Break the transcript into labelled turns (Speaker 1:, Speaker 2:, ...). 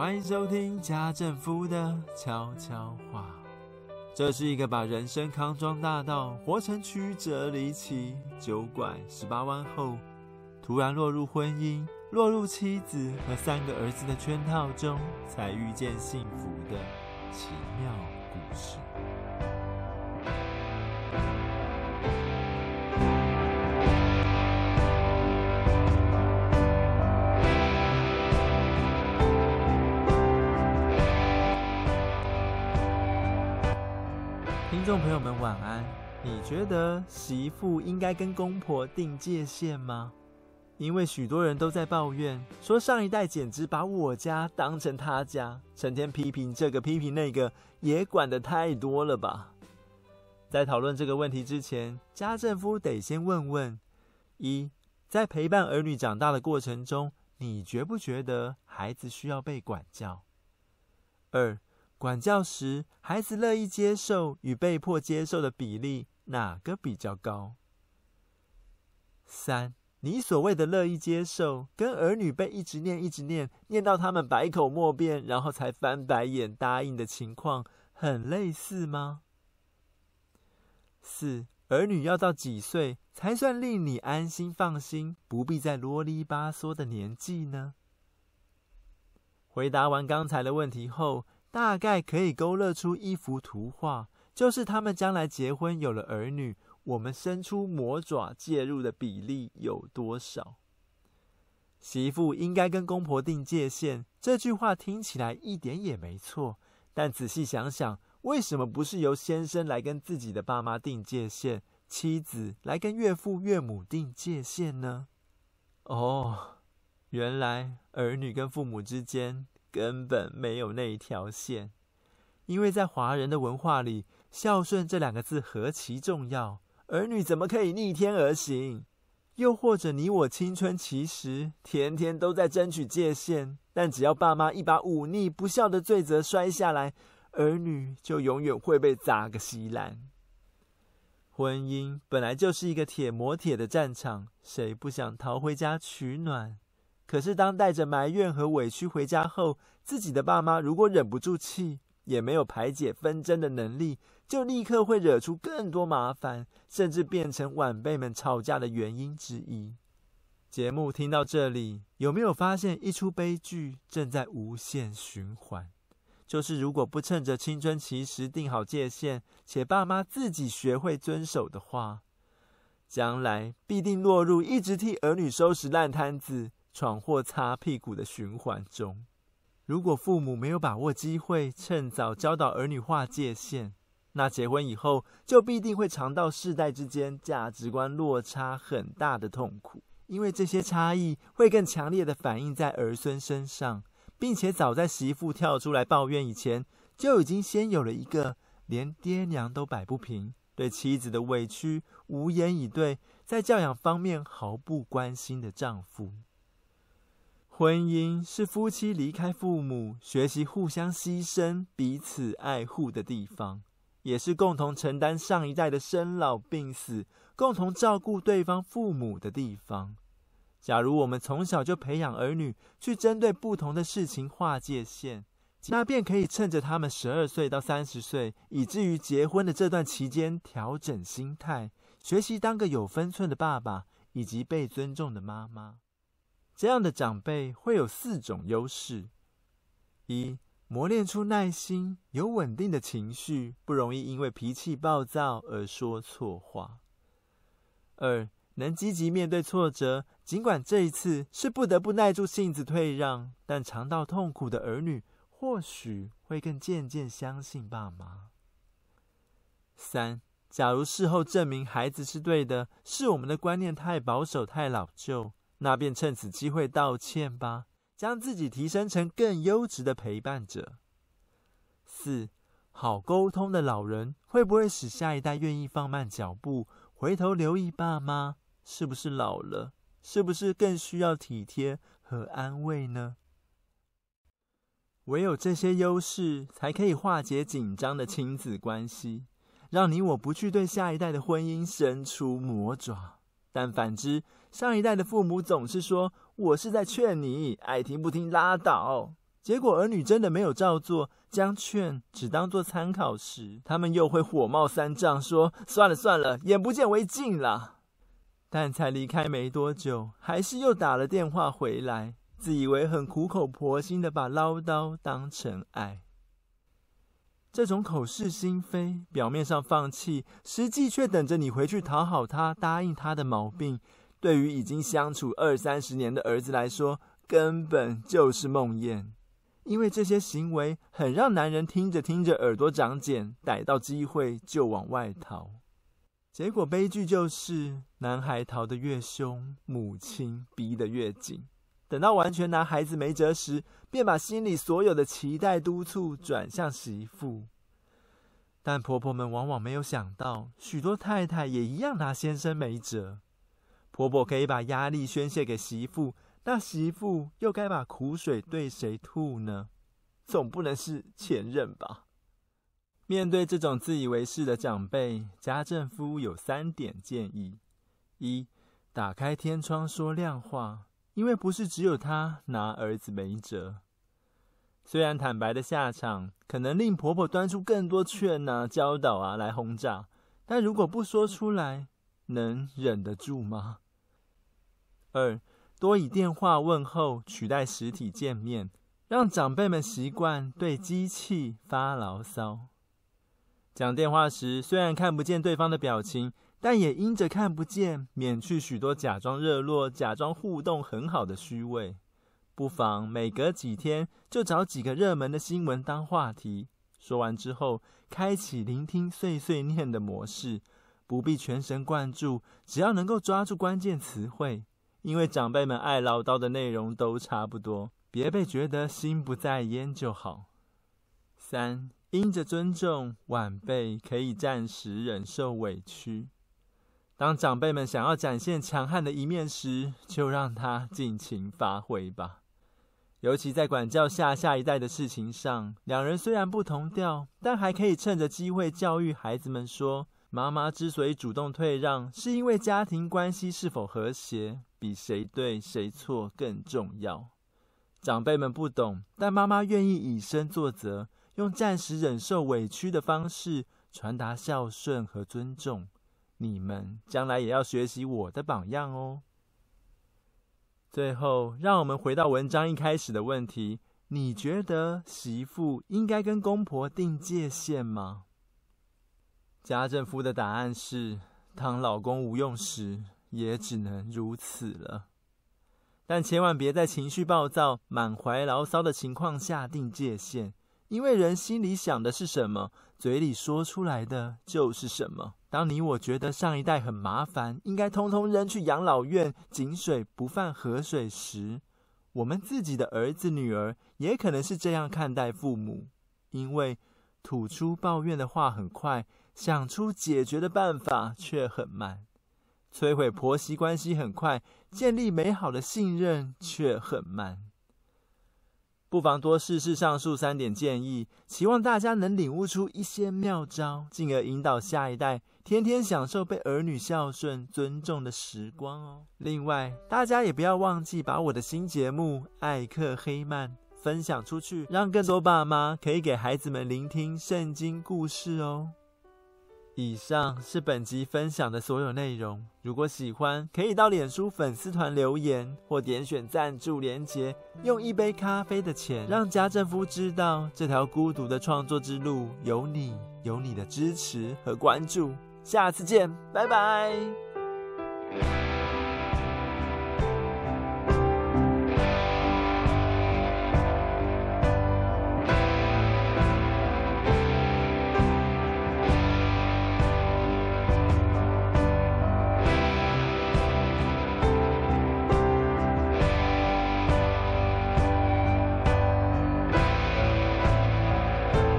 Speaker 1: 欢迎收听家政夫的悄悄话。这是一个把人生康庄大道活成曲折离奇、九拐十八弯后，突然落入婚姻、落入妻子和三个儿子的圈套中，才遇见幸福的奇妙故事。众朋友们，晚安。你觉得媳妇应该跟公婆定界限吗？因为许多人都在抱怨，说上一代简直把我家当成他家，成天批评这个批评那个，也管得太多了吧？在讨论这个问题之前，家政夫得先问问：一，在陪伴儿女长大的过程中，你觉不觉得孩子需要被管教？二，管教时，孩子乐意接受与被迫接受的比例哪个比较高？三，你所谓的乐意接受，跟儿女被一直念、一直念，念到他们百口莫辩，然后才翻白眼答应的情况，很类似吗？四，儿女要到几岁才算令你安心放心，不必再啰里吧嗦的年纪呢？回答完刚才的问题后，大概可以勾勒出一幅图画，就是他们将来结婚有了儿女，我们伸出魔爪介入的比例有多少？媳妇应该跟公婆定界限，这句话听起来一点也没错。但仔细想想，为什么不是由先生来跟自己的爸妈定界限，妻子来跟岳父岳母定界限呢？哦，原来儿女跟父母之间。根本没有那一条线，因为在华人的文化里，孝顺这两个字何其重要，儿女怎么可以逆天而行？又或者你我青春期时，天天都在争取界限，但只要爸妈一把忤逆不孝的罪责摔下来，儿女就永远会被砸个稀烂。婚姻本来就是一个铁磨铁的战场，谁不想逃回家取暖？可是，当带着埋怨和委屈回家后，自己的爸妈如果忍不住气，也没有排解纷争的能力，就立刻会惹出更多麻烦，甚至变成晚辈们吵架的原因之一。节目听到这里，有没有发现一出悲剧正在无限循环？就是如果不趁着青春期时定好界限，且爸妈自己学会遵守的话，将来必定落入一直替儿女收拾烂摊子。闯祸擦屁股的循环中，如果父母没有把握机会，趁早教导儿女划界限，那结婚以后就必定会尝到世代之间价值观落差很大的痛苦。因为这些差异会更强烈的反映在儿孙身上，并且早在媳妇跳出来抱怨以前，就已经先有了一个连爹娘都摆不平，对妻子的委屈无言以对，在教养方面毫不关心的丈夫。婚姻是夫妻离开父母，学习互相牺牲、彼此爱护的地方，也是共同承担上一代的生老病死，共同照顾对方父母的地方。假如我们从小就培养儿女去针对不同的事情划界限，那便可以趁着他们十二岁到三十岁，以至于结婚的这段期间调整心态，学习当个有分寸的爸爸以及被尊重的妈妈。这样的长辈会有四种优势：一、磨练出耐心，有稳定的情绪，不容易因为脾气暴躁而说错话；二、能积极面对挫折，尽管这一次是不得不耐住性子退让，但尝到痛苦的儿女或许会更渐渐相信爸妈；三、假如事后证明孩子是对的，是我们的观念太保守、太老旧。那便趁此机会道歉吧，将自己提升成更优质的陪伴者。四，好沟通的老人会不会使下一代愿意放慢脚步，回头留意爸妈是不是老了，是不是更需要体贴和安慰呢？唯有这些优势，才可以化解紧张的亲子关系，让你我不去对下一代的婚姻伸出魔爪。但反之，上一代的父母总是说：“我是在劝你，爱听不听拉倒。”结果儿女真的没有照做，将劝只当作参考时，他们又会火冒三丈，说：“算了算了，眼不见为净了。”但才离开没多久，还是又打了电话回来，自以为很苦口婆心的把唠叨当成爱。这种口是心非，表面上放弃，实际却等着你回去讨好他、答应他的毛病，对于已经相处二三十年的儿子来说，根本就是梦魇。因为这些行为很让男人听着听着耳朵长茧，逮到机会就往外逃。结果悲剧就是，男孩逃得越凶，母亲逼得越紧。等到完全拿孩子没辙时，便把心里所有的期待督促转向媳妇。但婆婆们往往没有想到，许多太太也一样拿先生没辙。婆婆可以把压力宣泄给媳妇，那媳妇又该把苦水对谁吐呢？总不能是前任吧？面对这种自以为是的长辈，家政夫有三点建议：一、打开天窗说亮话，因为不是只有他拿儿子没辙。虽然坦白的下场可能令婆婆端出更多劝啊、教导啊来轰炸，但如果不说出来，能忍得住吗？二、多以电话问候取代实体见面，让长辈们习惯对机器发牢骚。讲电话时，虽然看不见对方的表情，但也因着看不见，免去许多假装热络、假装互动很好的虚伪。不妨每隔几天就找几个热门的新闻当话题，说完之后，开启聆听碎碎念的模式，不必全神贯注，只要能够抓住关键词汇。因为长辈们爱唠叨的内容都差不多，别被觉得心不在焉就好。三。因着尊重晚辈，可以暂时忍受委屈。当长辈们想要展现强悍的一面时，就让他尽情发挥吧。尤其在管教下下一代的事情上，两人虽然不同调，但还可以趁着机会教育孩子们说：妈妈之所以主动退让，是因为家庭关系是否和谐，比谁对谁错更重要。长辈们不懂，但妈妈愿意以身作则。用暂时忍受委屈的方式传达孝顺和尊重，你们将来也要学习我的榜样哦。最后，让我们回到文章一开始的问题：你觉得媳妇应该跟公婆定界限吗？家政夫的答案是：当老公无用时，也只能如此了。但千万别在情绪暴躁、满怀牢骚的情况下定界限。因为人心里想的是什么，嘴里说出来的就是什么。当你我觉得上一代很麻烦，应该通通扔去养老院，井水不犯河水时，我们自己的儿子女儿也可能是这样看待父母。因为吐出抱怨的话很快，想出解决的办法却很慢；摧毁婆媳关系很快，建立美好的信任却很慢。不妨多试试上述三点建议，希望大家能领悟出一些妙招，进而引导下一代天天享受被儿女孝顺、尊重的时光哦。另外，大家也不要忘记把我的新节目《艾克黑曼》分享出去，让更多爸妈可以给孩子们聆听圣经故事哦。以上是本集分享的所有内容。如果喜欢，可以到脸书粉丝团留言或点选赞助连结，用一杯咖啡的钱，让家政夫知道这条孤独的创作之路有你，有你的支持和关注。下次见，拜拜。